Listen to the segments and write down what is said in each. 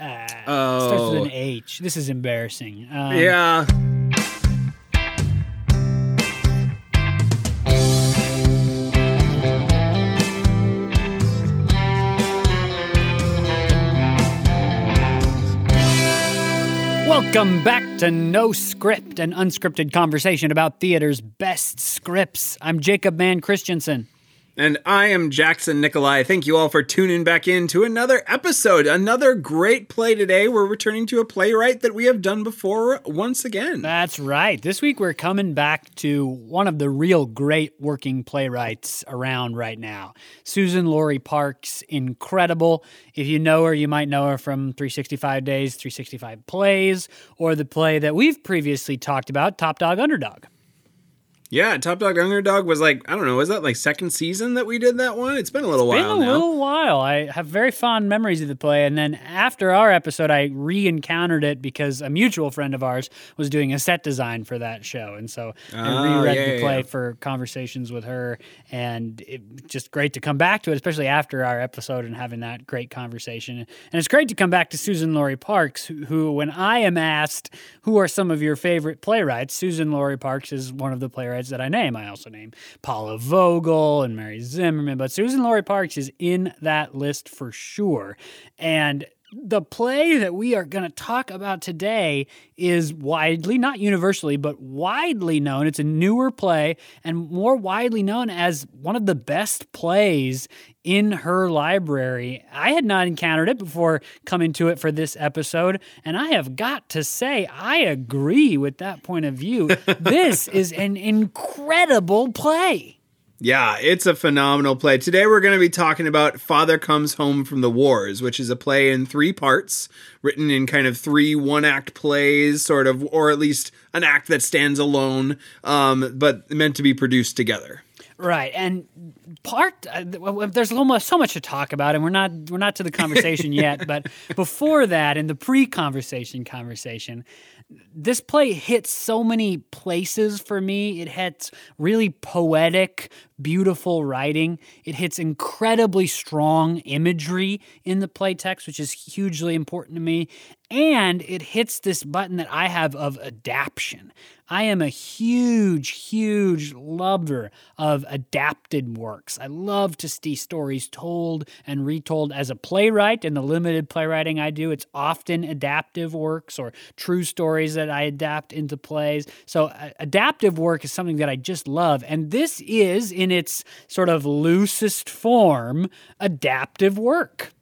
Uh, Oh. Starts with an H. This is embarrassing. Um, Yeah. Welcome back to No Script, an unscripted conversation about theater's best scripts. I'm Jacob Mann Christensen. And I am Jackson Nikolai. Thank you all for tuning back in to another episode. Another great play today. We're returning to a playwright that we have done before once again. That's right. This week we're coming back to one of the real great working playwrights around right now. Suzan-Lori Parks, incredible. If you know her, you might know her from 365 Days, 365 Plays, or the play that we've previously talked about, Top Dog Underdog. Yeah, Top Dog Underdog was like, I don't know, was that like second season that we did that one? It's been a little been while Been a now. little while. I have very fond memories of the play, and then after our episode, I re-encountered it because a mutual friend of ours was doing a set design for that show, and so I Oh, reread yeah, the play yeah. for conversations with her, and it just great to come back to it, especially after our episode and having that great conversation. And it's great to come back to Suzan-Lori Parks, who, who when I am asked who are some of your favorite playwrights, Suzan-Lori Parks is one of the playwrights that I name. I also name Paula Vogel and Mary Zimmerman, but Suzan-Lori Parks is in that list for sure. And the play that we are going to talk about today is widely, not universally, but widely known. It's a newer play and more widely known as one of the best plays in her library. I had not encountered it before coming to it for this episode, and I have got to say, I agree with that point of view. this is an incredible play. Yeah, it's a phenomenal play. Today we're going to be talking about Father Comes Home from the Wars, which is a play in three parts, written in kind of three one act plays, sort of, or at least an act that stands alone, um, but meant to be produced together. Right, and part uh, there's almost so much to talk about, and we're not we're not to the conversation yet. But before that, in the pre-conversation conversation, this play hits so many places for me. It hits really poetic, beautiful writing. It hits incredibly strong imagery in the play text, which is hugely important to me. And it hits this button that I have of adaption. I am a huge, huge lover of adapted works. I love to see stories told and retold as a playwright. In the limited playwriting I do, it's often adaptive works or true stories that I adapt into plays. So, uh, adaptive work is something that I just love. And this is, in its sort of loosest form, adaptive work.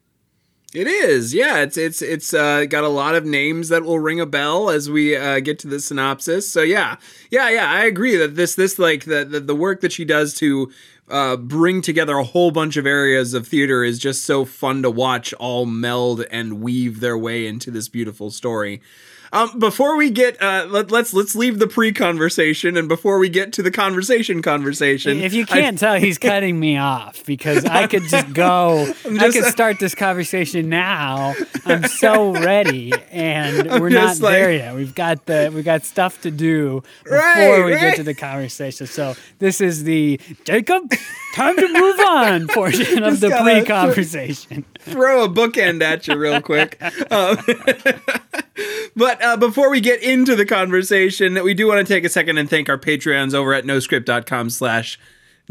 It is, yeah. It's it's it's uh, got a lot of names that will ring a bell as we uh, get to the synopsis. So yeah, yeah, yeah. I agree that this this like the the, the work that she does to uh, bring together a whole bunch of areas of theater is just so fun to watch all meld and weave their way into this beautiful story. Um, before we get uh, let, let's let's leave the pre-conversation and before we get to the conversation conversation. If you can't tell, he's cutting me off because I could just go. I could start this conversation now. I'm so ready, and we're not like- there yet. We've got the we've got stuff to do before Right, we right. get to the conversation. So this is the Jacob time to move on portion of the pre-conversation. throw a bookend at you real quick. Um, but uh, before we get into the conversation, we do want to take a second and thank our Patreons over at noscript.com slash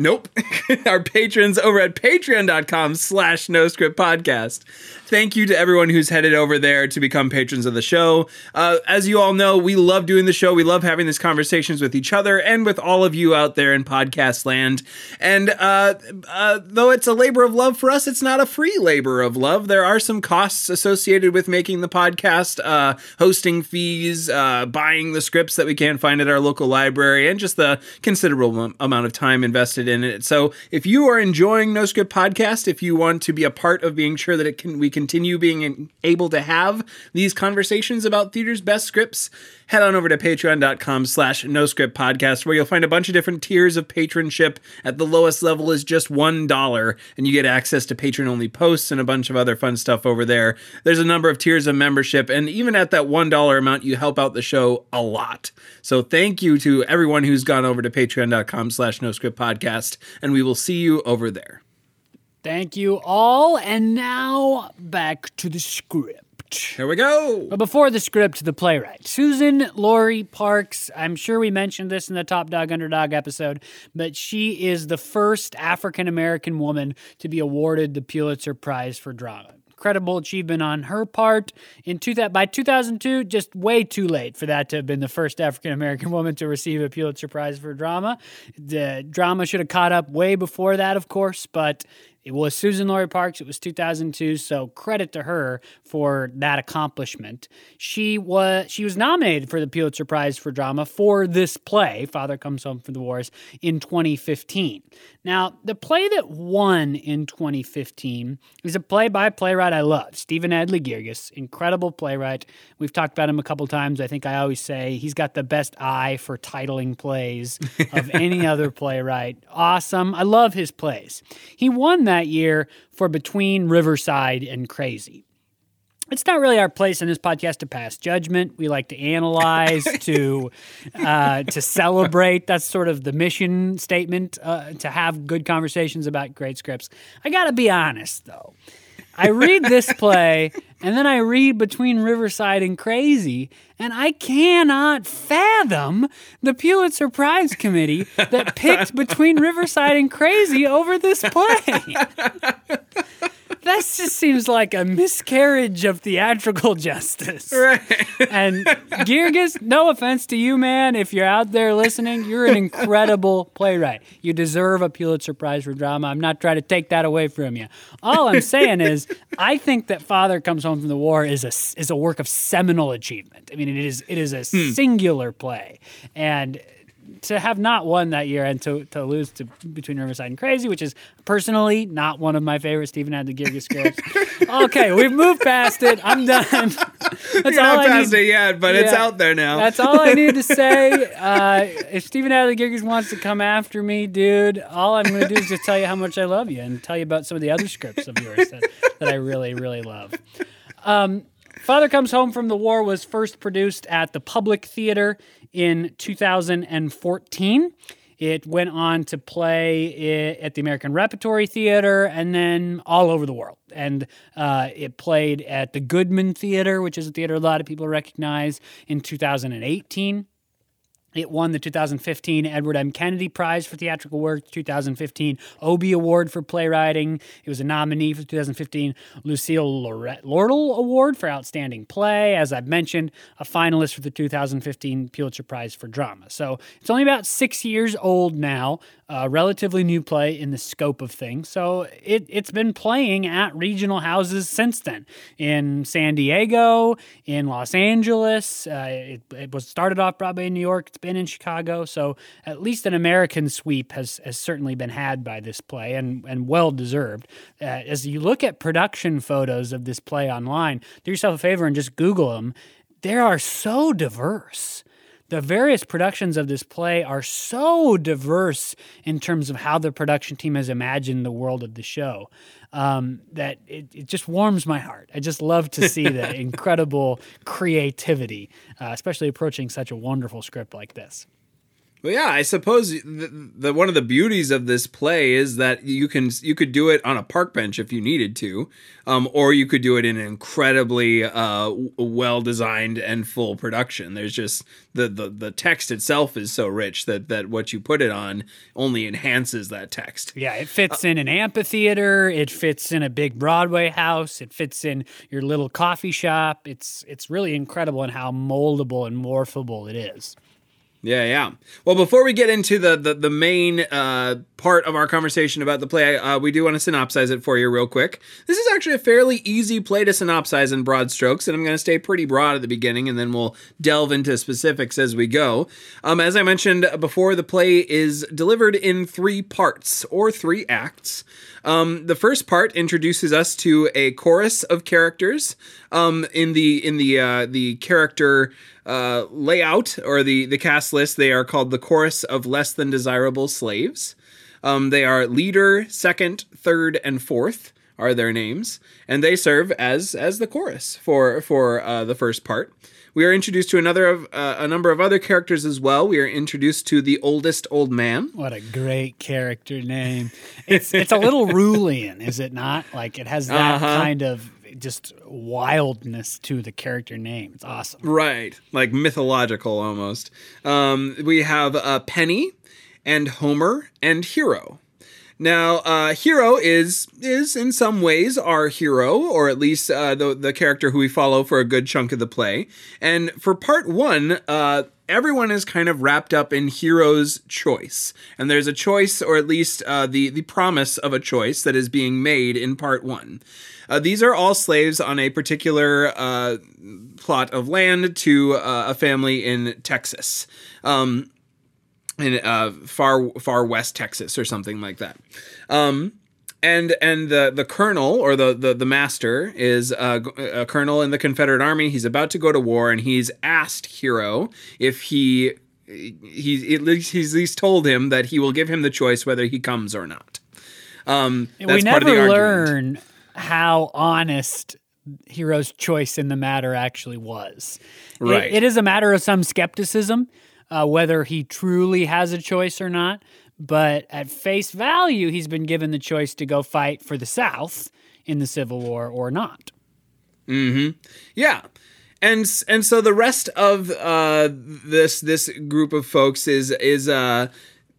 Nope. Our patrons over at patreon.com slash no script podcast. Thank you to everyone who's headed over there to become patrons of the show. Uh, as you all know, we love doing the show. We love having these conversations with each other and with all of you out there in podcast land. And uh, uh, though it's a labor of love for us, it's not a free labor of love. There are some costs associated with making the podcast, uh, hosting fees, uh, buying the scripts that we can't find at our local library, and just the considerable am- amount of time invested in it. So if you are enjoying No Script Podcast, if you want to be a part of being sure that it can we continue being able to have these conversations about theater's best scripts, head on over to patreon.com slash no script podcast where you'll find a bunch of different tiers of patronship. At the lowest level is just one dollar, and you get access to patron only posts and a bunch of other fun stuff over there. There's a number of tiers of membership, and even at that one dollar amount, you help out the show a lot. So thank you to everyone who's gone over to patreon.com slash no script podcast, and we will see you over there. Thank you all, and now back to the script. Script. Here we go. But before the script, the playwright. Suzan-Lori Parks. I'm sure we mentioned this in the Top Dog Underdog episode, but she is the first African American woman to be awarded the Pulitzer Prize for Drama incredible achievement on her part. In two, by 2002, just way too late for that to have been the first African American woman to receive a Pulitzer Prize for drama. The drama should have caught up way before that, of course, but it was Suzan-Lori Parks. It was 2002, so credit to her for that accomplishment. She was she was nominated for the Pulitzer Prize for drama for this play, Father Comes Home from the Wars, in 2015. Now, the play that won in 2015 is a play by a playwright I love, Stephen Adly Guirgis, incredible playwright. We've talked about him a couple times. I think I always say he's got the best eye for titling plays of any other playwright. Awesome. I love his plays. He won that year for Between Riverside and Crazy it's not really our place in this podcast to pass judgment. We like to analyze, to uh, to celebrate. That's sort of the mission statement uh, to have good conversations about great scripts. I got to be honest though. I read this play and then I read Between Riverside and Crazy, and I cannot fathom the Pulitzer Prize Committee that picked Between Riverside and Crazy over this play. that just seems like a miscarriage of theatrical justice. Right. and Guirgis, no offense to you, man. If you're out there listening, you're an incredible playwright. You deserve a Pulitzer Prize for drama. I'm not trying to take that away from you. All I'm saying is, I think that Father Comes Home from the War is a is a work of seminal achievement. I mean, it is it is a hmm. singular play, and to have not won that year and to, to lose to Between Riverside and Crazy, which is personally not one of my favorite Stephen Adly scripts. okay, we've moved past it. I'm done. That's You're all not I past need. it yet, but yeah, it's out there now. That's all I need to say. Uh, if Stephen Adly wants to come after me, dude, all I'm going to do is just tell you how much I love you and tell you about some of the other scripts of yours that, that I really, really love. Um, Father Comes Home from the War was first produced at the Public Theater in 2014. It went on to play at the American Repertory Theater and then all over the world. And uh, it played at the Goodman Theater, which is a theater a lot of people recognize, in 2018. It won the 2015 Edward M. Kennedy Prize for Theatrical Work, 2015 Obie Award for Playwriting. It was a nominee for the 2015 Lucille Lortel Award for Outstanding Play. As I've mentioned, a finalist for the 2015 Pulitzer Prize for Drama. So it's only about six years old now, a relatively new play in the scope of things. So it, it's been playing at regional houses since then in San Diego, in Los Angeles. Uh, it, it, was started off Broadway in New York. It's been in Chicago. So at least an American sweep has, has certainly been had by this play and, and well deserved. Uh, as you look at production photos of this play online, do yourself a favor and just Google them. They are so diverse the various productions of this play are so diverse in terms of how the production team has imagined the world of the show um, that it, it, just warms my heart. I just love to see the incredible creativity, uh, especially approaching such a wonderful script like this. Well, yeah, I suppose the, the, one of the beauties of this play is that you can you could do it on a park bench if you needed to, um, or you could do it in an incredibly uh, well designed and full production. There's just the, the the text itself is so rich that that what you put it on only enhances that text. Yeah, it fits uh, in an amphitheater. It fits in a big Broadway house. It fits in your little coffee shop. It's it's really incredible in how moldable and morphable it is. Yeah, yeah. Well, before we get into the the, the main uh, part of our conversation about the play, uh, we do want to synopsize it for you real quick. This is actually a fairly easy play to synopsize in broad strokes, and I'm going to stay pretty broad at the beginning, and then we'll delve into specifics as we go. Um, as I mentioned before, the play is delivered in three parts or three acts. Um, the first part introduces us to a chorus of characters um, in the in the uh, the character uh, layout or the the cast list. They are called the chorus of less than desirable slaves. Um, they are leader, second, third, and fourth are their names, and they serve as as the chorus for for uh, the first part. We are introduced to another of uh, a number of other characters as well. We are introduced to the oldest old man. What a great character name! It's it's a little Rulian, is it not? Like it has that uh-huh. kind of just wildness to the character name. It's awesome. Right, like mythological almost. Um, we have uh, Penny and Homer and Hero. Now, uh, Hero is is in some ways our hero, or at least uh, the the character who we follow for a good chunk of the play. And for part one, uh, everyone is kind of wrapped up in Hero's choice, and there's a choice, or at least uh, the the promise of a choice that is being made in part one. Uh, these are all slaves on a particular uh, plot of land to a family in Texas. Um, in uh, far far west Texas or something like that. Um, and and the the colonel or the the, the master is a, a colonel in the Confederate Army. He's about to go to war, and he's asked Hero if he he at least he's at least told him that he will give him the choice whether he comes or not. Um, we never learn how honest Hero's choice in the matter actually was. Right. it, it is a matter of some skepticism uh, whether he truly has a choice or not. But at face value, he's been given the choice to go fight for the South in the Civil War or not. Hmm. Yeah. And and so the rest of uh, this this group of folks is is uh,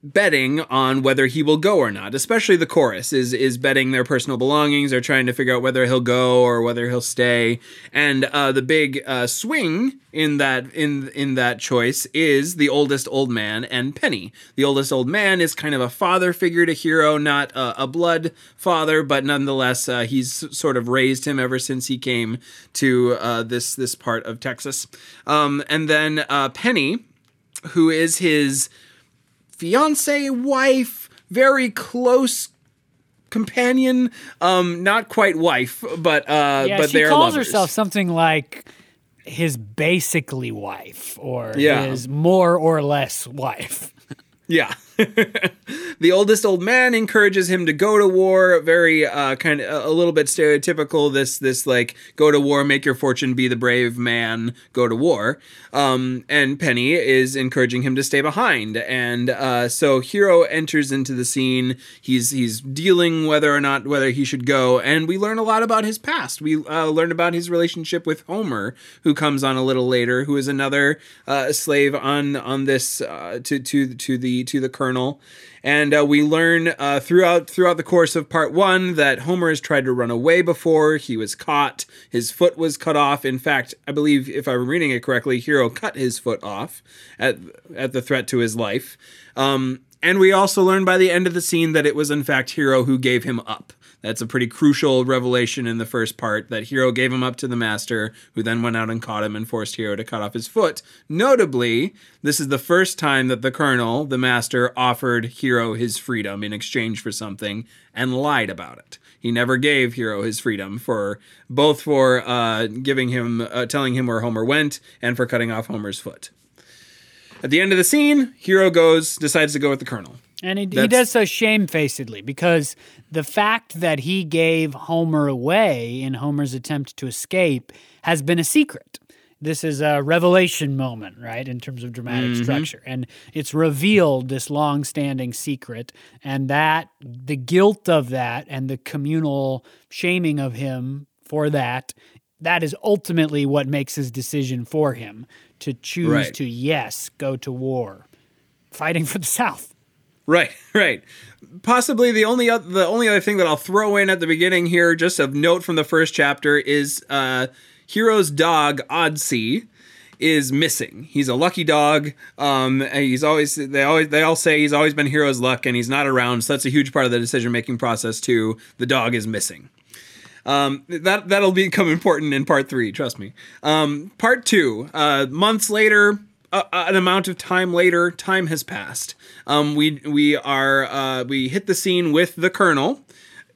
betting on whether he will go or not. Especially the chorus is is betting their personal belongings. They're trying to figure out whether he'll go or whether he'll stay. And uh, the big uh, swing in that in in that choice is the oldest old man and Penny. The oldest old man is kind of a father figure to Hero, not a, a blood father, but nonetheless uh, he's sort of raised him ever since he came to uh, this this part of Texas. Um, and then uh, Penny, who is his fiance, wife, very close companion, um, not quite wife, but uh, yeah, but she calls lovers. herself something like his basically wife or Yeah. his more or less wife. Yeah. the oldest old man encourages him to go to war. Very uh, kind of a little bit stereotypical. This this like go to war, make your fortune, be the brave man, go to war. Um, and Penny is encouraging him to stay behind. And uh, so Hero enters into the scene. He's he's dealing whether or not whether he should go. And we learn a lot about his past. We uh, learn about his relationship with Homer, who comes on a little later, who is another uh, slave on on this uh, to to to the to the And uh, we learn uh, throughout throughout the course of part one that Homer has tried to run away before he was caught. His foot was cut off. In fact, I believe if I'm reading it correctly, Hero cut his foot off at at the threat to his life. Um, and we also learn by the end of the scene that it was in fact Hero who gave him up. That's a pretty crucial revelation in the first part that Hero gave him up to the master, who then went out and caught him and forced Hero to cut off his foot. Notably, this is the first time that the colonel, the master, offered Hero his freedom in exchange for something and lied about it. He never gave Hero his freedom for both for uh, giving him, uh, telling him where Homer went, and for cutting off Homer's foot. At the end of the scene, Hero goes, decides to go with the colonel. And he, he does so shamefacedly because the fact that he gave Homer away in Homer's attempt to escape has been a secret. This is a revelation moment, right, in terms of dramatic mm-hmm. structure. And it's revealed this long standing secret, and that the guilt of that and the communal shaming of him for that, that is ultimately what makes his decision for him to choose Right. to, yes, go to war, fighting for the South. Right, right. Possibly the only oth- the only other thing that I'll throw in at the beginning here, just of note from the first chapter, is uh, Hero's dog Odsy is missing. He's a lucky dog. Um, he's always they always they all say he's always been Hero's luck, and he's not around. So that's a huge part of the decision making process too. The dog is missing. Um, that that'll become important in part three. Trust me. Um, part two. Uh, months later, uh, an amount of time later, time has passed. Um, we we are uh, we hit the scene with the colonel.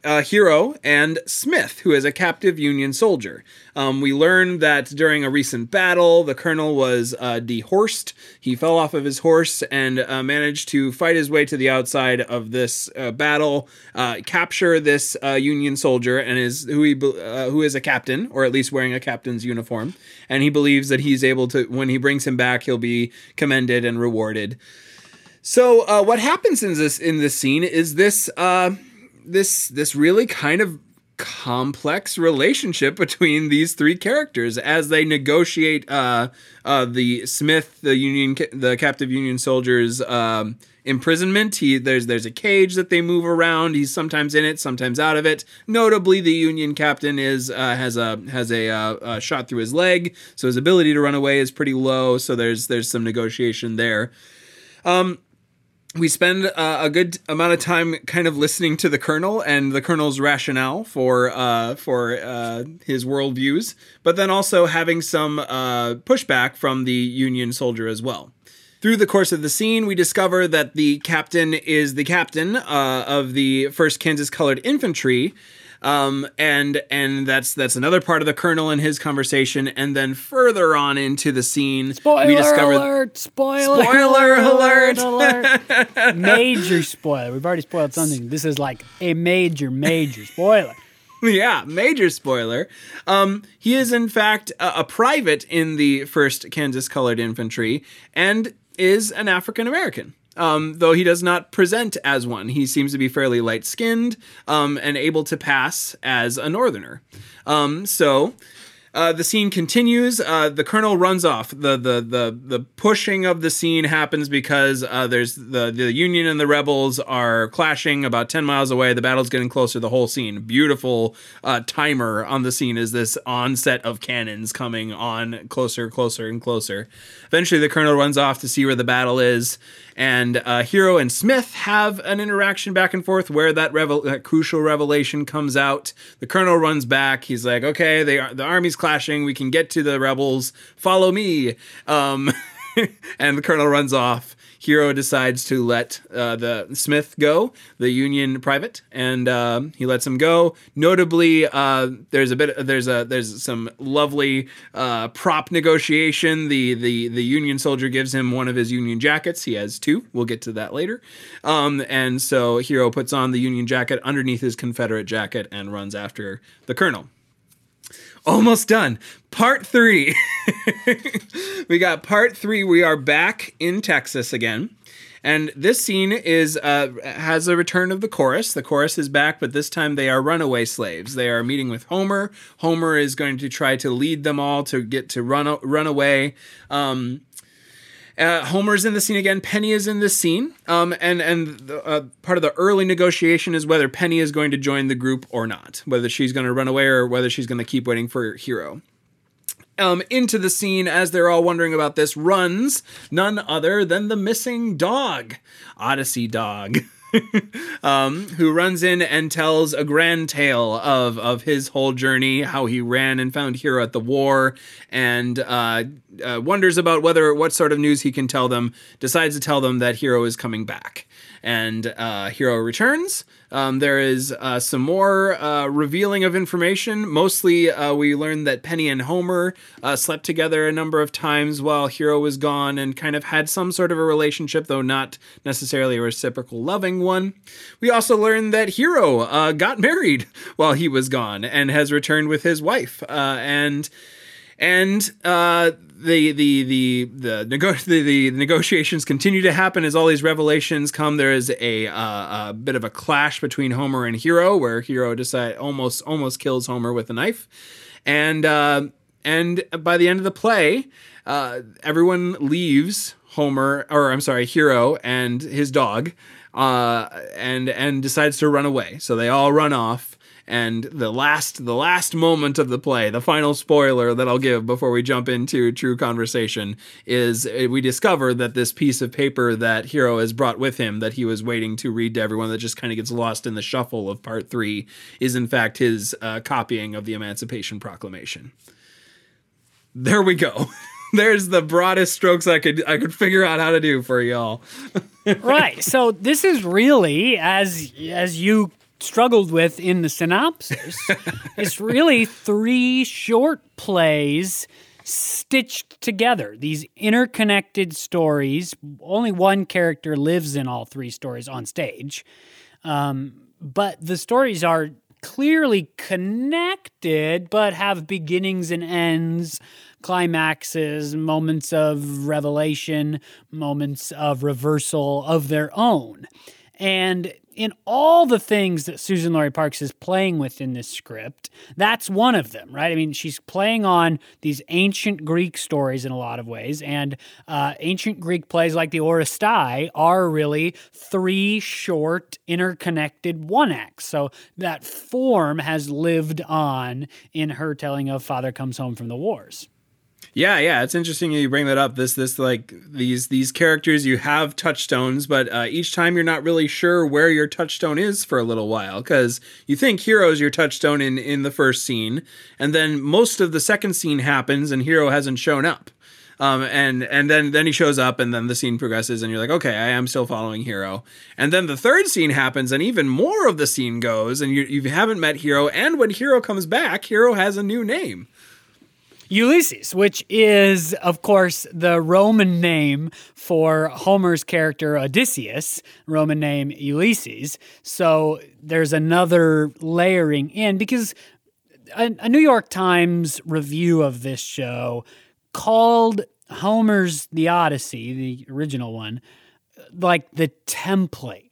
Uh, Hero and Smith, who is a captive Union soldier. Um, we learn that during a recent battle, the colonel was uh, dehorsed. He fell off of his horse and uh, managed to fight his way to the outside of this uh, battle, uh, capture this Union soldier, and is who he who is a captain, or at least wearing a captain's uniform. And he believes that he's able to, when he brings him back, he'll be commended and rewarded. So what happens in this in this scene is this this this really kind of complex relationship between these three characters as they negotiate uh, uh, the Smith, the Union, the captive Union soldiers. Um, imprisonment. He there's there's a cage that they move around. He's sometimes in it, sometimes out of it. Notably, the Union captain is uh, has a has a, uh, a shot through his leg, so his ability to run away is pretty low. So there's there's some negotiation there. Um, we spend uh, a good amount of time kind of listening to the colonel and the colonel's rationale for uh, for uh, his worldviews, but then also having some uh, pushback from the Union soldier as well. Through the course of the scene, we discover that the captain is the captain uh, of the First Kansas Colored Infantry, um, and and that's that's another part of the colonel and his conversation. And then further on into the scene, spoiler we discover alert! Spoiler, Spoiler alert! alert! major spoiler. We've already spoiled something. This is like a major, major spoiler. yeah, major spoiler. Um, he is in fact a, a private in the First Kansas Colored Infantry, and is an African American. Um, though he does not present as one, he seems to be fairly light skinned um, and able to pass as a northerner. Um, so uh, the scene continues. Uh, the colonel runs off. the the the The pushing of the scene happens because uh, there's the the Union and the rebels are clashing about ten miles away. The battle's getting closer. The whole scene, beautiful uh, timer on the scene is this onset of cannons coming on closer, closer, and closer. Eventually, the colonel runs off to see where the battle is, and uh, Hero and Smith have an interaction back and forth where that, revel- that crucial revelation comes out. The colonel runs back. He's like, "Okay, they are, the army's clashing. We can get to the rebels. Follow me." Um, and the colonel runs off. Hero decides to let uh, the Smith go, the Union private, and uh, he lets him go. Notably, uh, there's a bit, there's a, there's some lovely uh, prop negotiation. The the the Union soldier gives him one of his Union jackets. He has two. We'll get to that later. Um, and so Hero puts on the Union jacket underneath his Confederate jacket and runs after the Colonel almost done. Part three. we got part three. We are back in Texas again. And this scene is uh, has a return of the chorus. The chorus is back, but this time they are runaway slaves. They are meeting with Homer. Homer is going to try to lead them all to get to run run away. Um, uh, Homer's in the scene again. Penny is in the scene, um, and and the, uh, part of the early negotiation is whether Penny is going to join the group or not, whether she's going to run away or whether she's going to keep waiting for Hero. Um, into the scene as they're all wondering about this runs none other than the missing dog, Odyssey dog. um, who runs in and tells a grand tale of of his whole journey, how he ran and found Hero at the war, and uh, uh, wonders about whether what sort of news he can tell them. Decides to tell them that Hero is coming back, and uh, Hero returns. Um, there is uh, some more uh, revealing of information. Mostly, uh, we learned that Penny and Homer uh, slept together a number of times while Hero was gone and kind of had some sort of a relationship, though not necessarily a reciprocal loving one. We also learned that Hero uh, got married while he was gone and has returned with his wife. Uh, and and uh, the the the the, nego- the the negotiations continue to happen as all these revelations come. There is a, uh, a bit of a clash between Homer and Hero, where Hero decide almost almost kills Homer with a knife, and uh, and by the end of the play, uh, everyone leaves Homer, or I'm sorry, Hero and his dog, uh, and and decides to run away. So they all run off and the last the last moment of the play the final spoiler that i'll give before we jump into true conversation is uh, we discover that this piece of paper that hero has brought with him that he was waiting to read to everyone that just kind of gets lost in the shuffle of part three is in fact his uh, copying of the emancipation proclamation. There we go. There's the broadest strokes i could i could figure out how to do for y'all. Right. So this is really as as you struggled with in the synopsis. it's really three short plays stitched together. These interconnected stories. Only one character lives in all three stories on stage. Um, but the stories are clearly connected, but have beginnings and ends, climaxes, moments of revelation, moments of reversal of their own. And in all the things that Suzan-Lori Parks is playing with in this script, that's one of them, right? I mean, she's playing on these ancient Greek stories in a lot of ways, and uh, ancient Greek plays like the Oresteia are really three short, interconnected one acts. So that form has lived on in her telling of Father Comes Home from the Wars. Yeah, yeah, it's interesting you bring that up. This, this, like these these characters, you have touchstones, but uh, each time you're not really sure where your touchstone is for a little while because you think Hero's your touchstone in in the first scene, and then most of the second scene happens and Hero hasn't shown up. Um, and and then then he shows up and then the scene progresses and you're like okay I am still following Hero and then the third scene happens and even more of the scene goes and you you haven't met Hero and when Hero comes back Hero has a new name Ulysses, which is, of course, the Roman name for Homer's character Odysseus, Roman name Ulysses. So there's another layering in because a, a New York Times review of this show called Homer's The Odyssey, the original one, like the template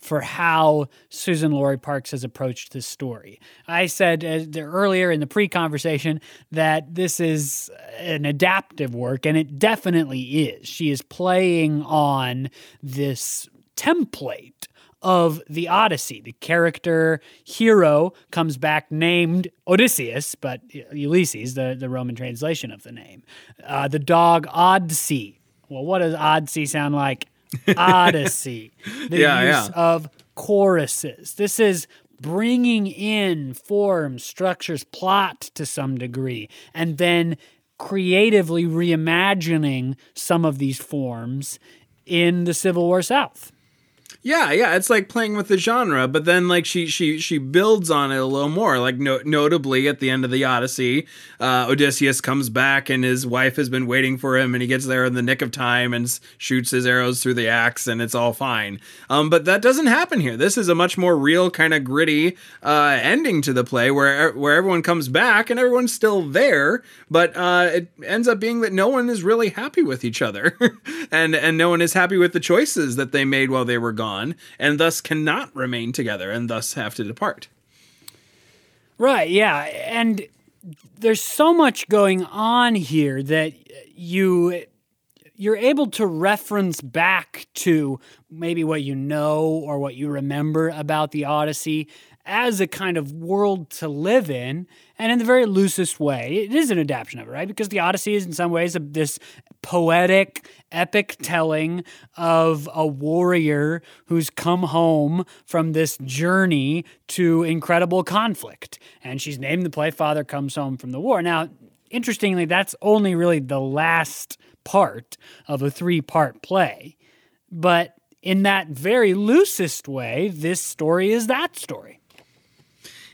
for how Suzan-Lori Parks has approached this story. I said uh, earlier in the pre conversation that this is an adaptive work, and it definitely is. She is playing on this template of the Odyssey. The character hero comes back named Odysseus, but Ulysses, the, the Roman translation of the name. Uh, the dog Odsey. Well, what does Odsey sound like? Odyssey, the yeah, use yeah. of choruses. This is bringing in forms, structures, plot to some degree, and then creatively reimagining some of these forms in the Civil War South. Yeah, yeah, it's like playing with the genre, but then like she she she builds on it a little more. Like no, notably at the end of the Odyssey, uh, Odysseus comes back and his wife has been waiting for him, and he gets there in the nick of time and shoots his arrows through the axe, and it's all fine. Um, but that doesn't happen here. This is a much more real, kind of gritty uh, ending to the play, where where everyone comes back and everyone's still there, but uh, it ends up being that no one is really happy with each other, and and no one is happy with the choices that they made while they were gone on, and thus cannot remain together and thus have to depart. Right, yeah. And there's so much going on here that you you're able to reference back to maybe what you know or what you remember about the Odyssey as a kind of world to live in and in the very loosest way. It is an adaptation of it, right? Because the Odyssey is in some ways a, this poetic, epic telling of a warrior who's come home from this journey to incredible conflict. And she's named the play Father Comes Home from the War. Now, interestingly, that's only really the last part of a three part play. But in that very loosest way, this story is that story.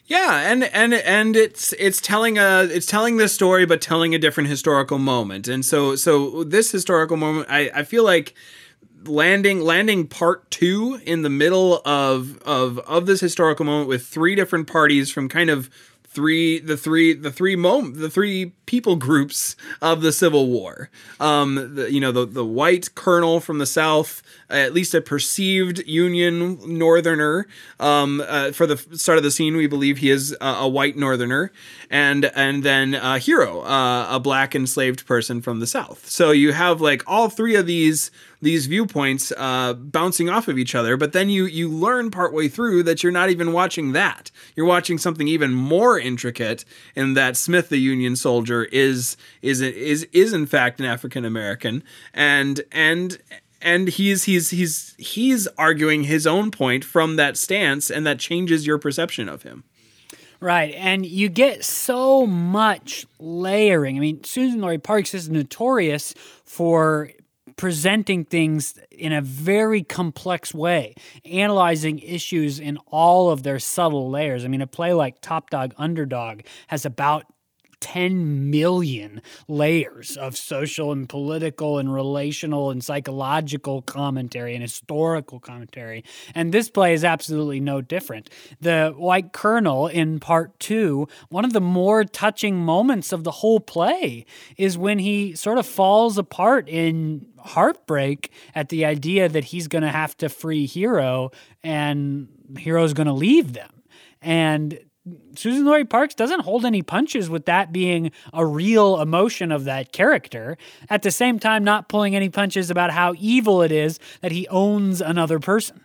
Yeah, and and and it's it's telling a it's telling this story, but telling a different historical moment. And so so this historical moment, I I feel like landing landing part two in the middle of of of this historical moment with three different parties from kind of three the three the three moment the three people groups of the Civil War. Um, the, you know the the white colonel from the South, at least a perceived Union Northerner. Um, uh, for the start of the scene, we believe he is a, a white Northerner, and and then a hero, uh, a black enslaved person from the South. So you have like all three of these these viewpoints uh, bouncing off of each other. But then you you learn partway through that you're not even watching that. You're watching something even more intricate in that Smith, the Union soldier, is is is is in fact an African American, and and and he's he's he's he's arguing his own point from that stance, and that changes your perception of him. Right. And you get so much layering. I mean, Suzan-Lori Parks is notorious for presenting things in a very complex way, analyzing issues in all of their subtle layers. I mean, a play like Top Dog Underdog has about 10 million layers of social and political and relational and psychological commentary and historical commentary. And this play is absolutely no different. The White Colonel in part two, one of the more touching moments of the whole play is when he sort of falls apart in heartbreak at the idea that he's going to have to free Hero and Hero's going to leave them. And Suzan-Lori Parks doesn't hold any punches with that being a real emotion of that character. At the same time, not pulling any punches about how evil it is that he owns another person.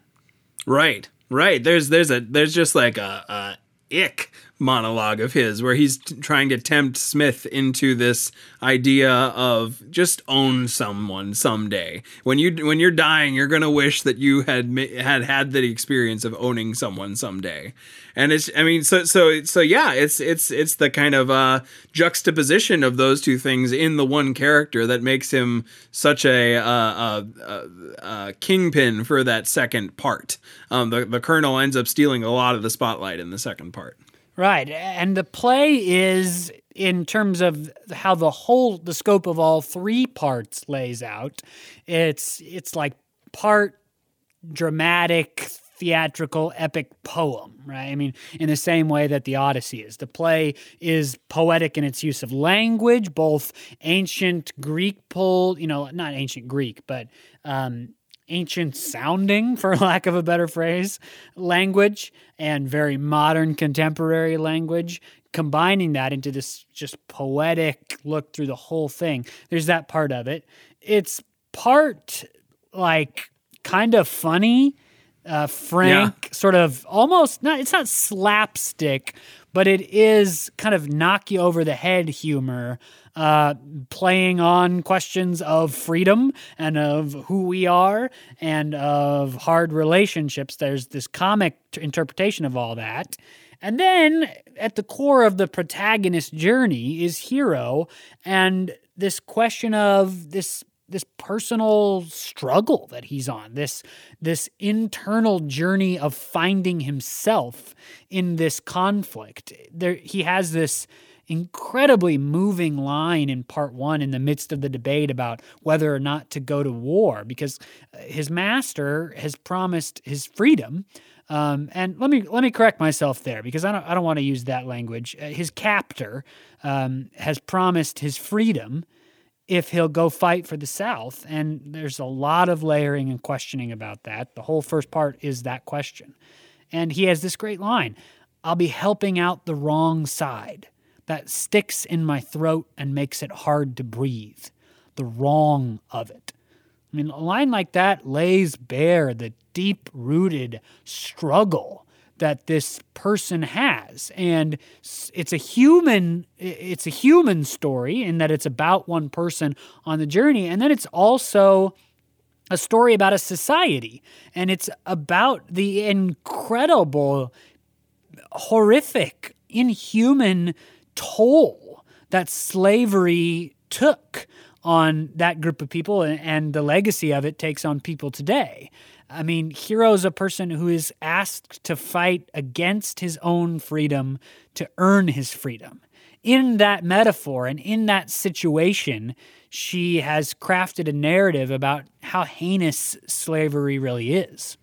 Right, right. There's there's a there's just like a, a ick monologue of his where he's t- trying to tempt Smith into this idea of just own someone someday. When you when you're dying, you're gonna wish that you had had had the experience of owning someone someday. And it's I mean so so so yeah, it's it's it's the kind of uh, juxtaposition of those two things in the one character that makes him such a, uh, uh, uh, uh kingpin for that second part. Um, the the colonel ends up stealing a lot of the spotlight in the second part. Right. And the play is in terms of how the whole the scope of all three parts lays out. It's it's like part dramatic theatrical epic poem, right? I mean, in the same way that the Odyssey is. The play is poetic in its use of language, both ancient Greek pulled, you know, not ancient Greek, but um, ancient sounding, for lack of a better phrase, language and very modern contemporary language, combining that into this just poetic look through the whole thing. There's that part of it. It's part like kind of funny, uh, frank, yeah. sort of almost not, it's not slapstick, but it is kind of knock you over the head humor uh, playing on questions of freedom and of who we are and of hard relationships. There's this comic t- interpretation of all that. And then at the core of the protagonist's journey is Hero and this question of this this personal struggle that he's on this this internal journey of finding himself in this conflict there he has this incredibly moving line in part one in the midst of the debate about whether or not to go to war because uh, his master has promised his freedom. Um, and let me let me correct myself there because I don't I don't want to use that language. Uh, his captor um, has promised his freedom if he'll go fight for the South, and there's a lot of layering and questioning about that. The whole first part is that question, and he has this great line: "I'll be helping out the wrong side." that sticks in my throat and makes it hard to breathe. The wrong of it. I mean, a line like that lays bare the deep rooted struggle that this person has. And it's a human it's a human story in that it's about one person on the journey. And then it's also a story about a society. And it's about the incredible horrific inhuman toll that slavery took on that group of people and the legacy of it takes on people today. I mean, Hero is a person who is asked to fight against his own freedom to earn his freedom. In that metaphor and in that situation, she has crafted a narrative about how heinous slavery really is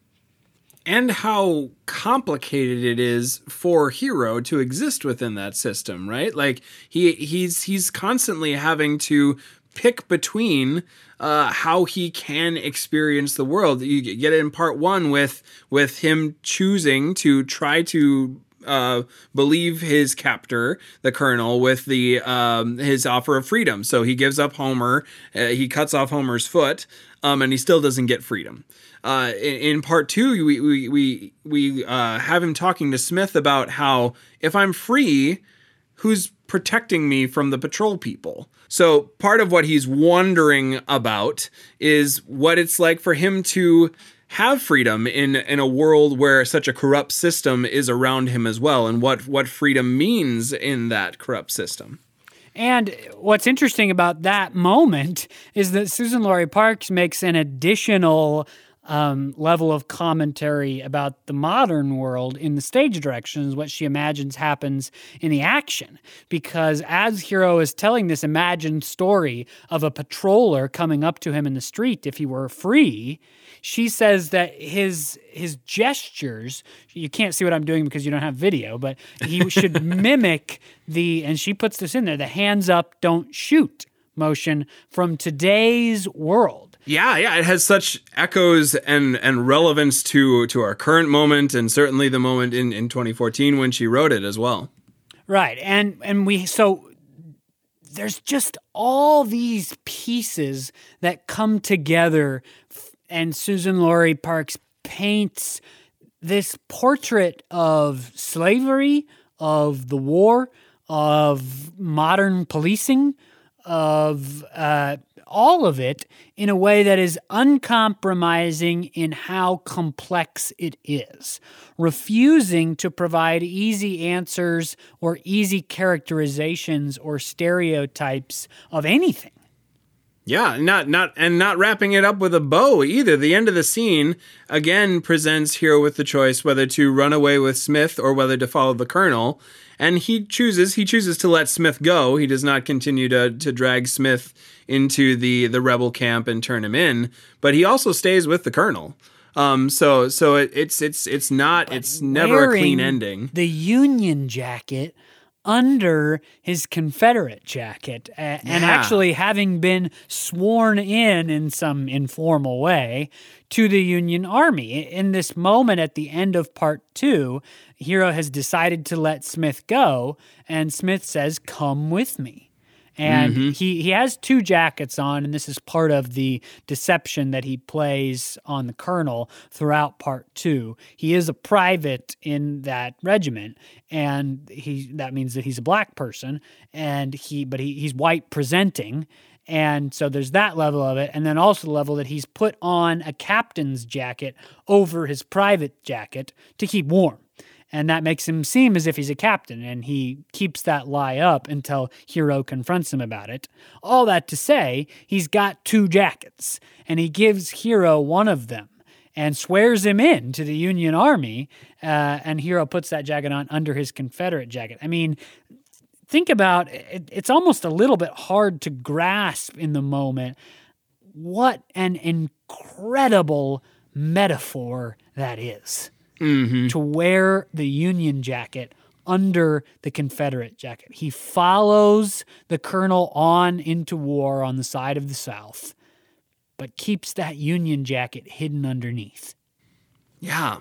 and how complicated it is for hero to exist within that system right like he he's he's constantly having to pick between uh, how he can experience the world you get it in part one with with him choosing to try to uh, believe his captor, the colonel, with the um, his offer of freedom. So he gives up Homer. Uh, he cuts off Homer's foot, um, and he still doesn't get freedom uh, in, in, part two, we we we we uh, have him talking to Smith about how if I'm free, who's protecting me from the patrol people? So part of what he's wondering about is what it's like for him to have freedom in in a world where such a corrupt system is around him as well, and what what freedom means in that corrupt system. And what's interesting about that moment is that Suzan-Lori Parks makes an additional um, level of commentary about the modern world in the stage directions, what she imagines happens in the action. Because as Hero is telling this imagined story of a patroller coming up to him in the street if he were free, she says that his his gestures you can't see what I'm doing because you don't have video, but he should mimic the and she puts this in there the hands up, don't shoot motion from today's world. Yeah, yeah, it has such echoes and and relevance to to our current moment and certainly the moment in in 2014 when she wrote it as well. Right. And and we so there's just all these pieces that come together and Suzan-Lori Parks paints this portrait of slavery, of the war, of modern policing, of uh, all of it in a way that is uncompromising in how complex it is, refusing to provide easy answers or easy characterizations or stereotypes of anything. Yeah, not not and not wrapping it up with a bow either. The end of the scene again presents Hero with the choice whether to run away with Smith or whether to follow the colonel, and he chooses he chooses to let Smith go. He does not continue to to drag Smith into the the rebel camp and turn him in, but he also stays with the colonel. Um, so so it, it's it's it's not but it's never a clean ending. The Union jacket under his Confederate jacket and yeah. actually having been sworn in in some informal way to the Union Army. In this moment at the end of part two, Hero has decided to let Smith go, and Smith says, Come with me and mm-hmm. he he has two jackets on and this is part of the deception that he plays on the colonel throughout part 2 he is a private in that regiment and he that means that he's a black person and he but he, he's white presenting. And so there's that level of it and then also the level that he's put on a captain's jacket over his private jacket to keep warm and that makes him seem as if he's a captain, and he keeps that lie up until Hero confronts him about it. All that to say, he's got two jackets, and he gives Hero one of them and swears him in to the Union Army, uh, and Hero puts that jacket on under his Confederate jacket. I mean, think about it, it's almost a little bit hard to grasp in the moment what an incredible metaphor that is mm-hmm. to wear the Union jacket under the Confederate jacket. He follows the colonel on into war on the side of the South, but keeps that Union jacket hidden underneath. Yeah.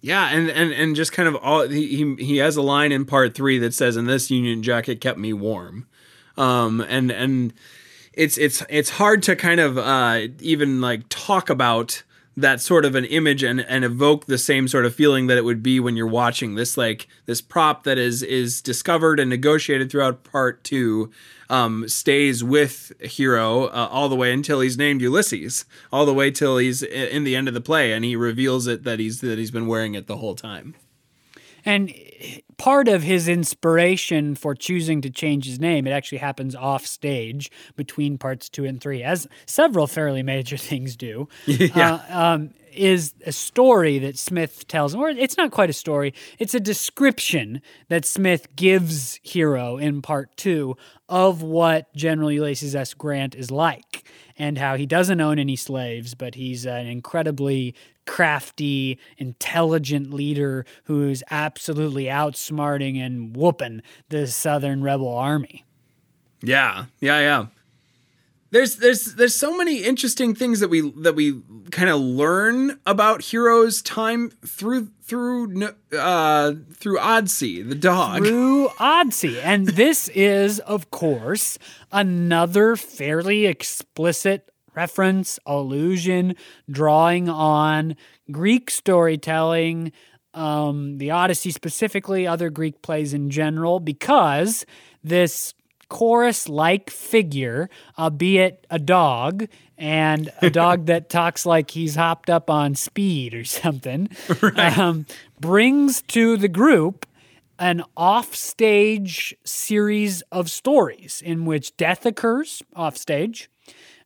Yeah, and, and, and just kind of all he, he has a line in part three that says, "And this Union jacket kept me warm," um, and and it's it's it's hard to kind of uh, even like talk about that sort of an image and, and evoke the same sort of feeling that it would be when you're watching this like this prop that is is discovered and negotiated throughout part two um, stays with hero uh, all the way until he's named Ulysses all the way till he's in the end of the play and he reveals it that he's that he's been wearing it the whole time and part of his inspiration for choosing to change his name, it actually happens off stage between parts two and three, as several fairly major things do. yeah. Uh, um, is a story that Smith tells, or it's not quite a story, it's a description that Smith gives Hero in part two of what General Ulysses S. Grant is like and how he doesn't own any slaves, but he's an incredibly crafty, intelligent leader who's absolutely outsmarting and whooping the Southern rebel army. Yeah, yeah, yeah. There's there's there's so many interesting things that we that we kind of learn about Hero's time through through uh through Odd-See, the dog. Through Odd-See. And this is of course another fairly explicit reference, allusion, drawing on Greek storytelling, um, the Odyssey specifically, other Greek plays in general, because this chorus like figure, albeit a dog, and a dog that talks like he's hopped up on speed or something, right. um, brings to the group an offstage series of stories in which death occurs offstage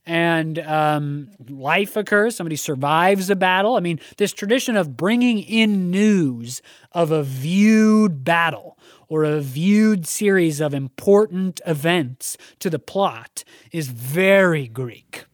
and um, life occurs. Somebody survives a battle. I mean, this tradition of bringing in news of a viewed battle or a viewed series of important events to the plot is very Greek.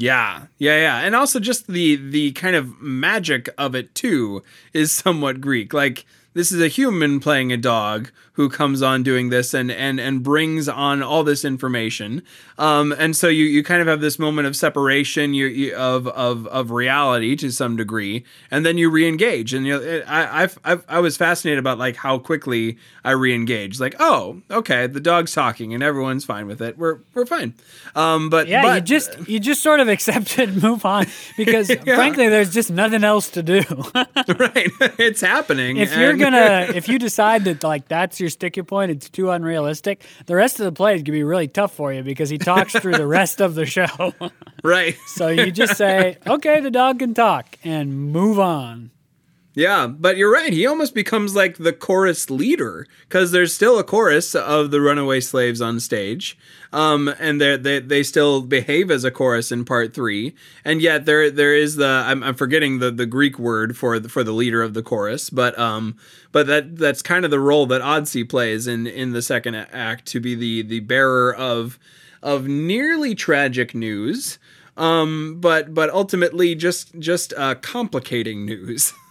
Yeah, yeah, yeah, and also just the the kind of magic of it too is somewhat Greek. Like this is a human playing a dog who comes on doing this and and and brings on all this information. Um, and so you you kind of have this moment of separation you, you, of of of reality to some degree, and then you reengage. And you know, I I've, I've, i was fascinated about like how quickly I reengage. Like, oh, okay, the dog's talking and everyone's fine with it. We're we're fine. Um, but yeah, but, you just you just sort of accept it and move on because yeah. frankly, there's just nothing else to do. right, it's happening. If you're gonna if you decide that like that's your sticky point, it's too unrealistic. The rest of the play is gonna be really tough for you because he talks through the rest of the show. right. so you just say, "Okay, the dog can talk," and move on. Yeah, but you're right. He almost becomes like the chorus leader because there's still a chorus of the runaway slaves on stage, um, and they they they still behave as a chorus in part three. And yet there there is the I'm, I'm forgetting the the Greek word for the, for the leader of the chorus, but um, but that that's kind of the role that Odd-See plays in in the second act to be the the bearer of of nearly tragic news, um, but but ultimately just just uh, complicating news.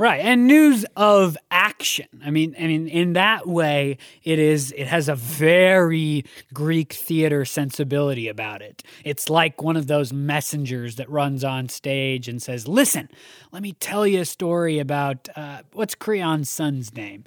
Right. And news of action. I mean, I mean, in that way, it is it has a very Greek theater sensibility about it. It's like one of those messengers that runs on stage and says, Listen, let me tell you a story about uh, what's Creon's son's name?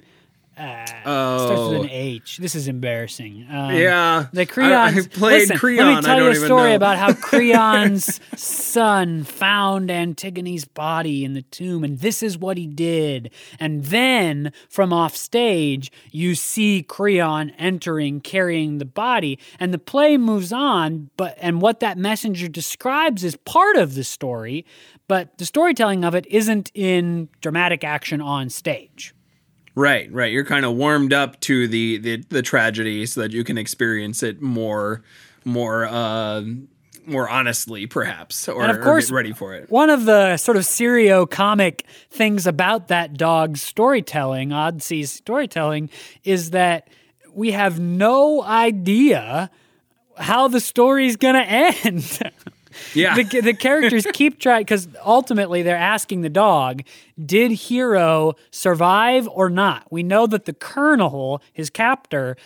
Uh, oh. Starts with an. H. This is embarrassing. Um, yeah, the Creon's. I, I played listen, Creon. Let me tell you a story about how Creon's son found Antigone's body in the tomb, and this is what he did. And then from off stage, you see Creon entering, carrying the body, and the play moves on. But and what that messenger describes is part of the story, but the storytelling of it isn't in dramatic action on stage. Right, right. You're kind of warmed up to the, the the tragedy so that you can experience it more more uh more honestly, perhaps, or, and of course, ready for it. One of the sort of serio comic things about that dog's storytelling, Odd-See's storytelling, is that we have no idea how the story's going to end. Yeah. the, the characters keep trying because ultimately they're asking the dog, did Hero survive or not? We know that the Colonel, his captor,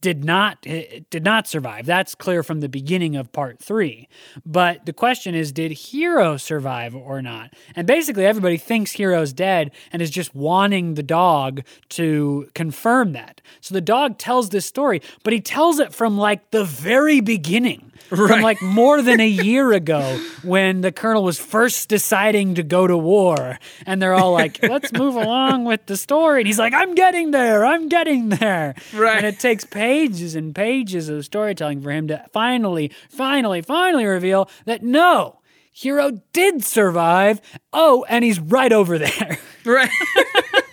did not eh, did not survive. That's clear from the beginning of part 3. But the question is did Hero survive or not? And basically everybody thinks Hero's dead and is just wanting the dog to confirm that. So the dog tells this story, but he tells it from like the very beginning. Right. From like more than a year ago when the colonel was first deciding to go to war and they're all like, "Let's move along with the story." And he's like, "I'm getting there. I'm getting there." Right. And it takes pages and pages of storytelling for him to finally, finally, finally reveal that no, Hero did survive. Oh, and he's right over there. Right.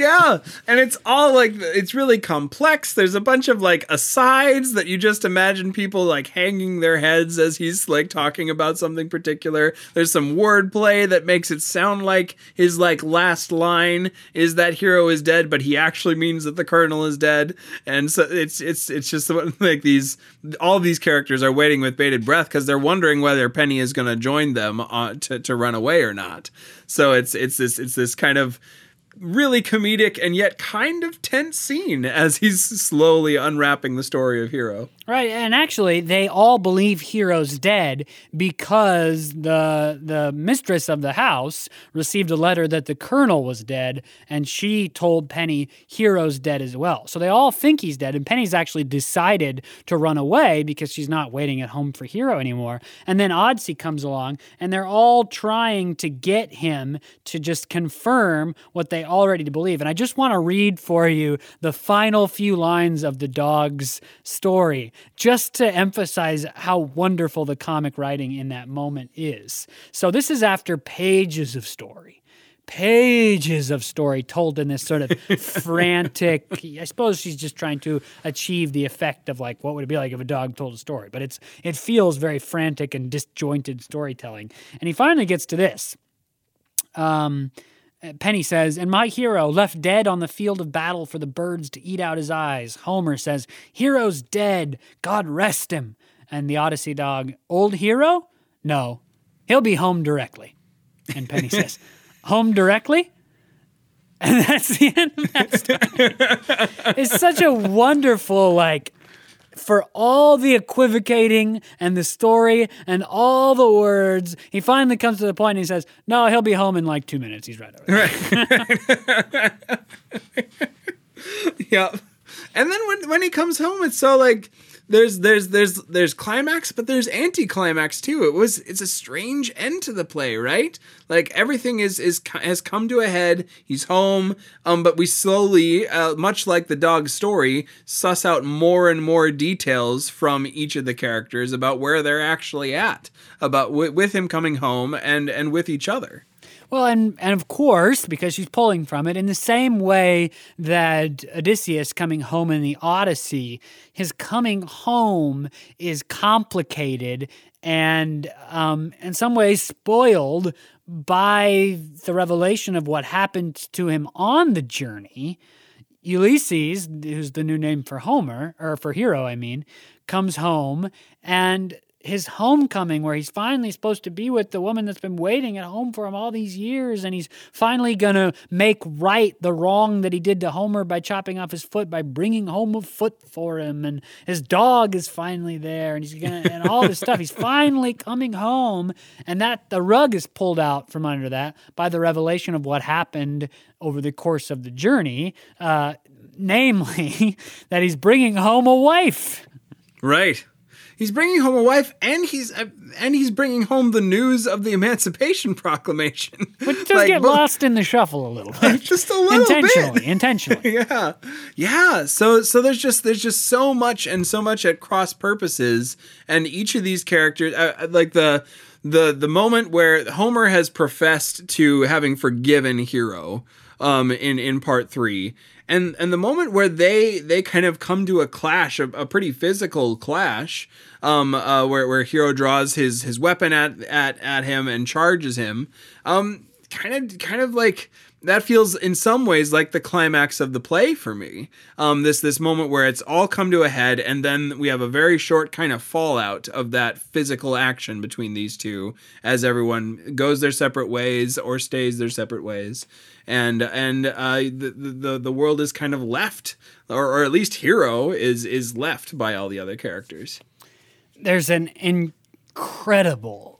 yeah, and it's all like it's really complex. There's a bunch of like asides that you just imagine people like hanging their heads as he's like talking about something particular. There's some wordplay that makes it sound like his like last line is that hero is dead, but he actually means that the colonel is dead. And so it's it's it's just like these all these characters are waiting with bated breath because they're wondering whether Penny is going to join them uh, to to run away or not. So it's it's this it's this kind of really comedic and yet kind of tense scene as he's slowly unwrapping the story of Hero. Right, and actually, they all believe Hero's dead because the the mistress of the house received a letter that the colonel was dead, and she told Penny Hero's dead as well. So they all think he's dead, and Penny's actually decided to run away because she's not waiting at home for Hero anymore. And then Odd-See comes along, and they're all trying to get him to just confirm what they already to believe. And I just want to read for you the final few lines of the dog's story just to emphasize how wonderful the comic writing in that moment is. So, this is after pages of story pages of story told in this sort of frantic. I suppose she's just trying to achieve the effect of like what would it be like if a dog told a story, but it's it feels very frantic and disjointed storytelling. And he finally gets to this. Um, Uh, Penny says, and my hero left dead on the field of battle for the birds to eat out his eyes. Homer says, Hero's dead. God rest him. And the Odyssey dog, Old hero? No, he'll be home directly. And Penny says, Home directly? And that's the end of that story. it's such a wonderful, like, for all the equivocating and the story and all the words, he finally comes to the point and he says, No, he'll be home in like two minutes. He's right over there. Right. yep. And then when when he comes home, it's so like there's there's there's there's climax, but there's anticlimax too. It was it's a strange end to the play, right? Like everything is is has come to a head. He's home, um, but we slowly, uh, much like the dog story, suss out more and more details from each of the characters about where they're actually at, about w- with him coming home and and with each other. Well, and and of course, because she's pulling from it, in the same way that Odysseus coming home in the Odyssey, his coming home is complicated and um, in some ways spoiled by the revelation of what happened to him on the journey. Ulysses, who's the new name for Homer, or for hero, I mean, comes home and his homecoming where he's finally supposed to be with the woman that's been waiting at home for him all these years and he's finally going to make right the wrong that he did to Homer by chopping off his foot by bringing home a foot for him and his dog is finally there and he's going to and all this stuff he's finally coming home and that the rug is pulled out from under that by the revelation of what happened over the course of the journey uh, namely that he's bringing home a wife Right. He's bringing home a wife, and he's uh, and he's bringing home the news of the Emancipation Proclamation. But just like, get both, lost in the shuffle a little bit. just a little bit. intentionally, bit. intentionally. yeah, yeah. So so there's just there's just so much and so much at cross purposes, and each of these characters, uh, like the the the moment where Homer has professed to having forgiven Hero, um, in in part three, and and the moment where they they kind of come to a clash, a, a pretty physical clash, um, uh, where where Hero draws his his weapon at at at him and charges him, um, kind of kind of like that feels in some ways like the climax of the play for me. Um, this this moment where it's all come to a head, and then we have a very short kind of fallout of that physical action between these two as everyone goes their separate ways or stays their separate ways, and and uh, the, the the world is kind of left, or, or at least Hero is is left by all the other characters. There's an incredible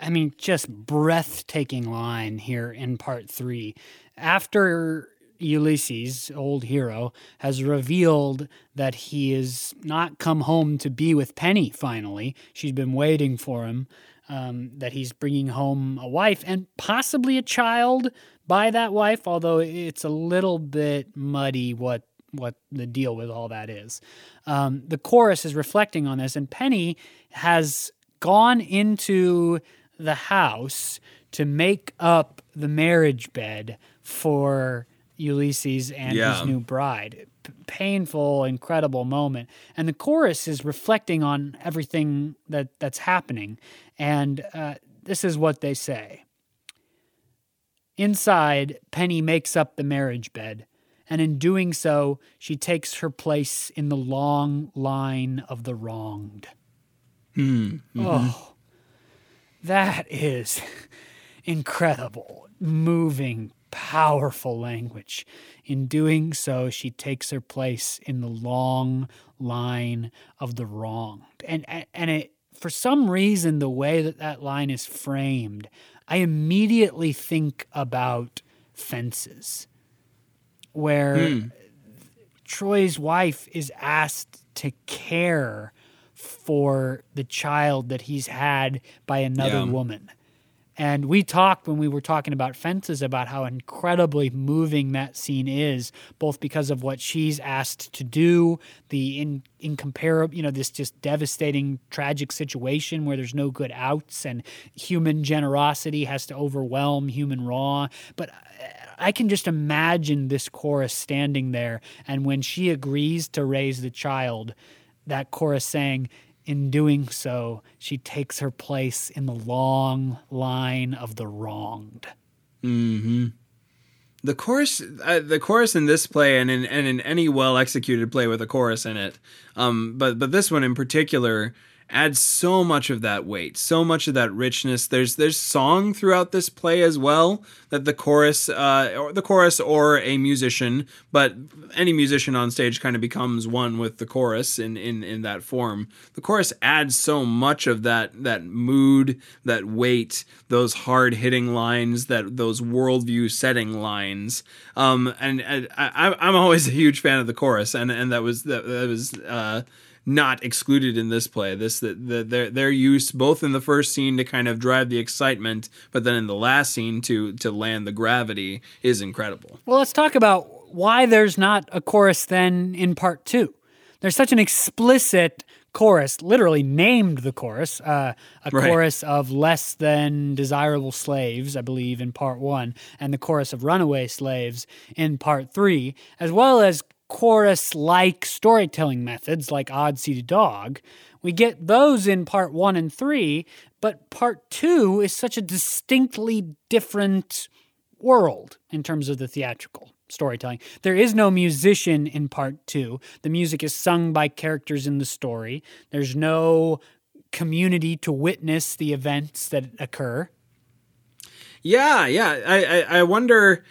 I mean, just breathtaking line here in part three. After Ulysses, old hero, has revealed that he is not come home to be with Penny finally. She's been waiting for him. Um, that he's bringing home a wife and possibly a child by that wife, although it's a little bit muddy what what the deal with all that is. Um, the chorus is reflecting on this, and Penny has gone into the house to make up the marriage bed for Ulysses and yeah. his new bride. P- painful, incredible moment. And the chorus is reflecting on everything that, that's happening. And uh, this is what they say Inside, Penny makes up the marriage bed. And in doing so, she takes her place in the long line of the wronged. Hmm. Mm-hmm. Oh, that is incredible, moving, powerful language. In doing so, she takes her place in the long line of the wronged. And, and it, for some reason, the way that that line is framed, I immediately think about fences, where hmm. Troy's wife is asked to care for the child that he's had by another yeah. woman. And we talked when we were talking about fences about how incredibly moving that scene is, both because of what she's asked to do, the in incomparable, you know, this just devastating, tragic situation where there's no good outs and human generosity has to overwhelm human raw. But uh, I can just imagine this chorus standing there, and when she agrees to raise the child, that chorus saying, in doing so, she takes her place in the long line of the wronged. Mm-hmm. The chorus, uh, the chorus in this play, and in and in any well executed play with a chorus in it, um, but but this one in particular, adds so much of that weight, so much of that richness. There's there's song throughout this play as well that the chorus, uh, or the chorus, or a musician, but any musician on stage kind of becomes one with the chorus in in in that form. The chorus adds so much of that that mood, that weight, those hard hitting lines, that those worldview setting lines. Um, and, and I, I'm always a huge fan of the chorus, and and that was that, that was. Uh, not excluded in this play. This the, the, their their use both in the first scene to kind of drive the excitement, but then in the last scene to to land the gravity is incredible. Well, let's talk about why there's not a chorus then in part two. There's such an explicit chorus, literally named the chorus, uh, a right. chorus of less than desirable slaves, I believe, in part one, and the chorus of runaway slaves in part three, as well as chorus like storytelling methods like Odd Seated Dog. We get those in part one and three, but part two is such a distinctly different world in terms of the theatrical storytelling. There is no musician in part two. The music is sung by characters in the story. There's no community to witness the events that occur. Yeah, yeah. I, I, I wonder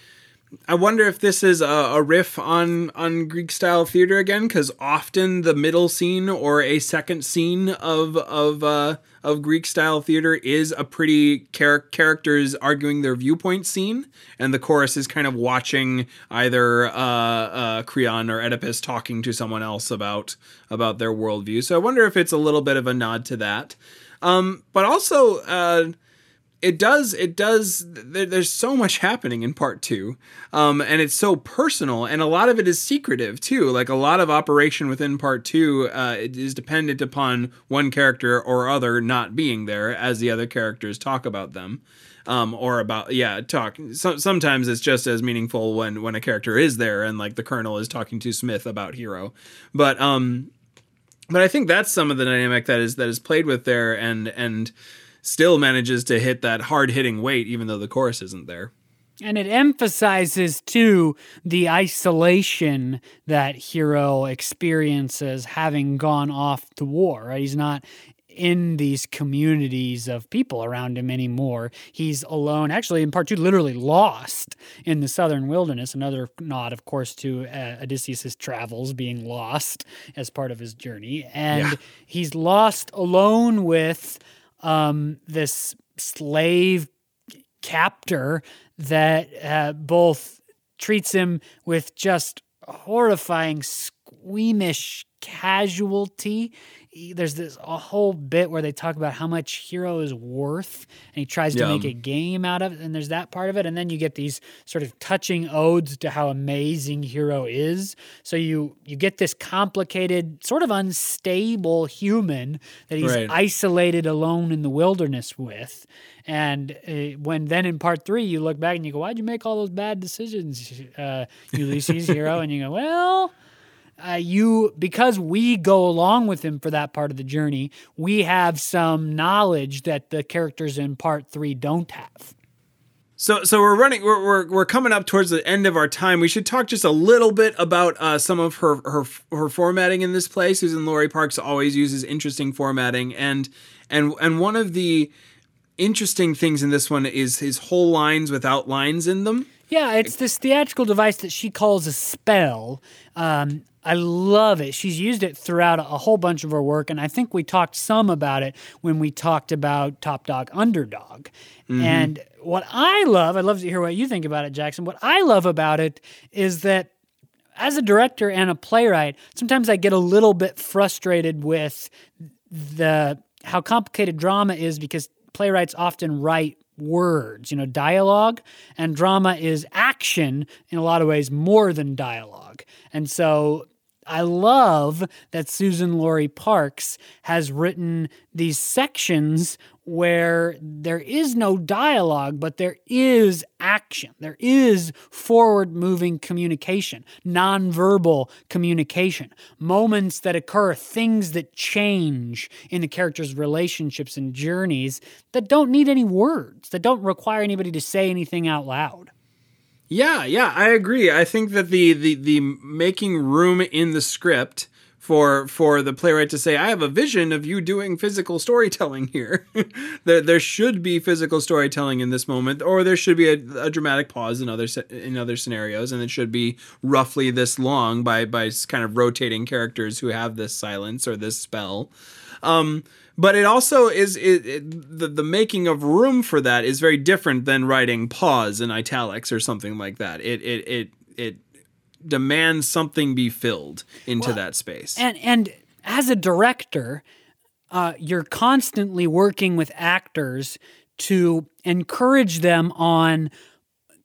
I wonder if this is a, a riff on on Greek style theater again, because often the middle scene or a second scene of of uh, of Greek style theater is a pretty char- characters arguing their viewpoint scene, and the chorus is kind of watching either uh, uh, Creon or Oedipus talking to someone else about about their worldview. So I wonder if it's a little bit of a nod to that, um, but also. It does it does there, there's so much happening in part two um, and it's so personal and a lot of it is secretive too. Like a lot of operation within part two uh, is dependent upon one character or other not being there as the other characters talk about them um, or about yeah talk. So, sometimes it's just as meaningful when when a character is there and like the colonel is talking to smith about hero. But um but i think that's some of the dynamic that is that is played with there and and still manages to hit that hard hitting weight, even though the chorus isn't there. And it emphasizes too the isolation that Hero experiences having gone off to war. Right? He's not in these communities of people around him anymore. He's alone, actually, in part two, literally lost in the southern wilderness. Another nod, of course, to uh, Odysseus' travels being lost as part of his journey. And yeah. he's lost alone with um, this slave captor that uh, both treats him with just horrifying, squeamish casualty there's this a whole bit where they talk about how much Hero is worth, and he tries to make a game out of it. And there's that part of it, and then you get these sort of touching odes to how amazing Hero is. So you you get this complicated, sort of unstable human that he's right. isolated alone in the wilderness with. And uh, when then in part three you look back and you go, "Why'd you make all those bad decisions, uh, Ulysses Hero?" And you go, "Well." Uh, you because we go along with him for that part of the journey, we have some knowledge that the characters in part three don't have. So, so we're running. We're, we're, we're coming up towards the end of our time. We should talk just a little bit about uh, some of her her her formatting in this play. Suzan-Lori Parks always uses interesting formatting, and and and one of the interesting things in this one is his whole lines without lines in them. Yeah, it's this theatrical device that she calls a spell. Um, I love it. She's used it throughout a whole bunch of her work, and I think we talked some about it when we talked about Topdog/Underdog. Mm-hmm. And what I love, I'd love to hear what you think about it, Jackson. What I love about it is that as a director and a playwright, sometimes I get a little bit frustrated with the how complicated drama is because playwrights often write words, you know, dialogue, and drama is action in a lot of ways more than dialogue. And so I love that Suzan-Lori Parks has written these sections where there is no dialogue, but there is action. There is forward moving communication, nonverbal communication, moments that occur, things that change in the characters' relationships and journeys that don't need any words, that don't require anybody to say anything out loud. Yeah, yeah, I agree. I think that the the the making room in the script for for the playwright to say, "I have a vision of you doing physical storytelling here." there there should be physical storytelling in this moment, or there should be a, a, dramatic pause in other in other scenarios, and it should be roughly this long by by kind of rotating characters who have this silence or this spell. Um, but it also is it, it, the the making of room for that is very different than writing pause in italics or something like that. It it it it demands something be filled into well, that space. And and as a director, uh, you're constantly working with actors to encourage them on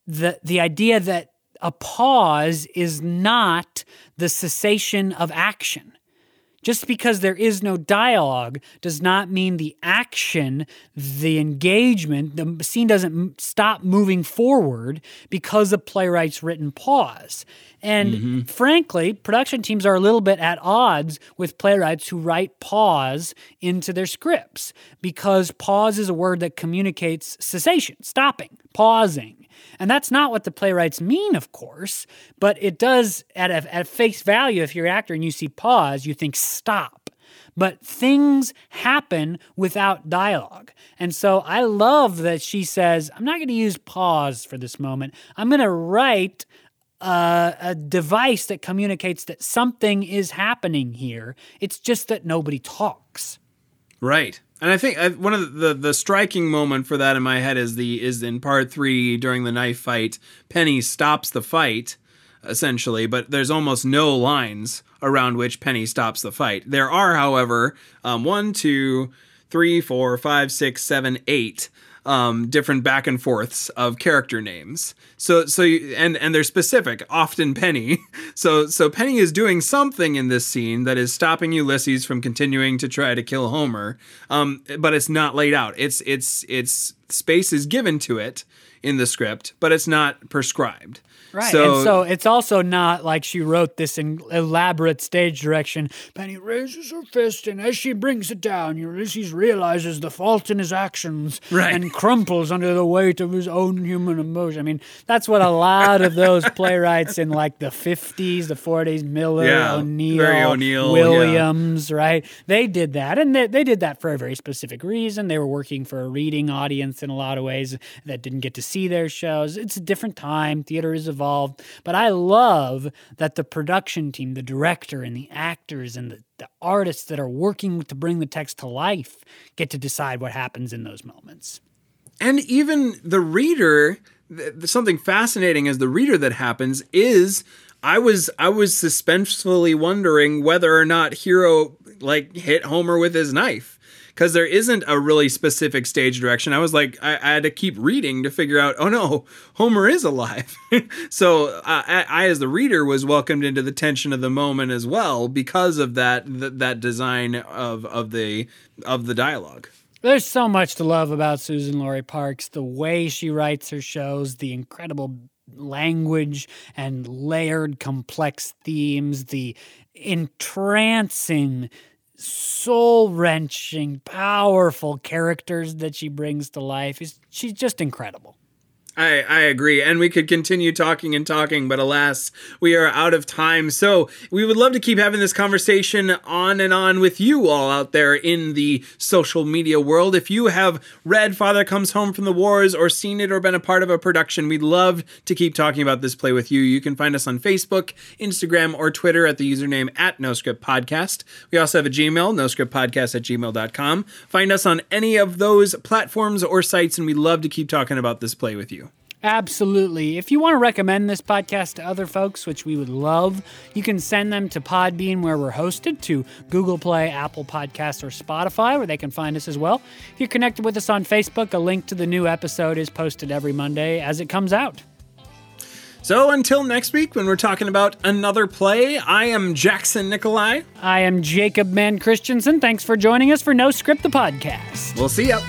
the the idea that a pause is not the cessation of action. Just because there is no dialogue does not mean the action, the engagement, the scene doesn't stop moving forward because of playwright's written pause. And mm-hmm. frankly, production teams are a little bit at odds with playwrights who write pause into their scripts because pause is a word that communicates cessation, stopping, pausing. And that's not what the playwrights mean, of course, but it does, at, a, at face value, if you're an actor and you see pause, you think stop. But things happen without dialogue. And so I love that she says, I'm not going to use pause for this moment. I'm going to write a, a, device that communicates that something is happening here. It's just that nobody talks. Right. And I think uh, one of the, the striking moment for that in my head is the is in part three during the knife fight. Penny stops the fight essentially, but there's almost no lines around which Penny stops the fight. There are, however, um, one, two, three, four, five, six, seven, eight um, different back and forths of character names. So so you, and and they're specific, often Penny. So so Penny is doing something in this scene that is stopping Ulysses from continuing to try to kill Homer. Um, but it's not laid out. It's it's it's space is given to it in the script, but it's not prescribed. Right. So, and so it's also not like she wrote this in elaborate stage direction. Penny raises her fist, and as she brings it down, Ulysses realizes the fault in his actions right. and crumples under the weight of his own human emotion. I mean, that's what a lot of those playwrights in like the 50s, the 40s, Miller, yeah, O'Neill, O'Neill, Williams, yeah. right? They did that. And they, they did that for a very specific reason. They were working for a reading audience in a lot of ways that didn't get to see their shows. It's a different time. Theater is evolving involved. But I love that the production team, the director and the actors and the, the artists that are working to bring the text to life get to decide what happens in those moments. And even the reader, something fascinating as the reader that happens is I was I was suspensefully wondering whether or not Hero like hit Homer with his knife because there isn't a really specific stage direction. I was like, I, I, had to keep reading to figure out, oh no, Homer is alive. so uh, I, I, as the reader, was welcomed into the tension of the moment as well because of that th- that design of of the of the dialogue. There's so much to love about Suzan-Lori Parks, the way she writes her shows, the incredible language and layered complex themes, the entrancing soul wrenching, powerful characters that she brings to life. She's just incredible. I, I agree. And we could continue talking and talking, but alas, we are out of time. So we would love to keep having this conversation on and on with you all out there in the social media world. If you have read Father Comes Home from the Wars or seen it or been a part of a production, we'd love to keep talking about this play with you. You can find us on Facebook, Instagram, or Twitter at the username at NoScript Podcast. We also have a Gmail, noscriptpodcast at gmail.com. Find us on any of those platforms or sites, and we'd love to keep talking about this play with you. Absolutely. If you want to recommend this podcast to other folks, which we would love, you can send them to Podbean, where we're hosted, to Google Play, Apple Podcasts, or Spotify, where they can find us as well. If you're connected with us on Facebook, a link to the new episode is posted every Monday as it comes out. So until next week, when we're talking about another play, I am Jackson Nikolai. I am Jacob Mann Christensen. Thanks for joining us for No Script the Podcast. We'll see ya.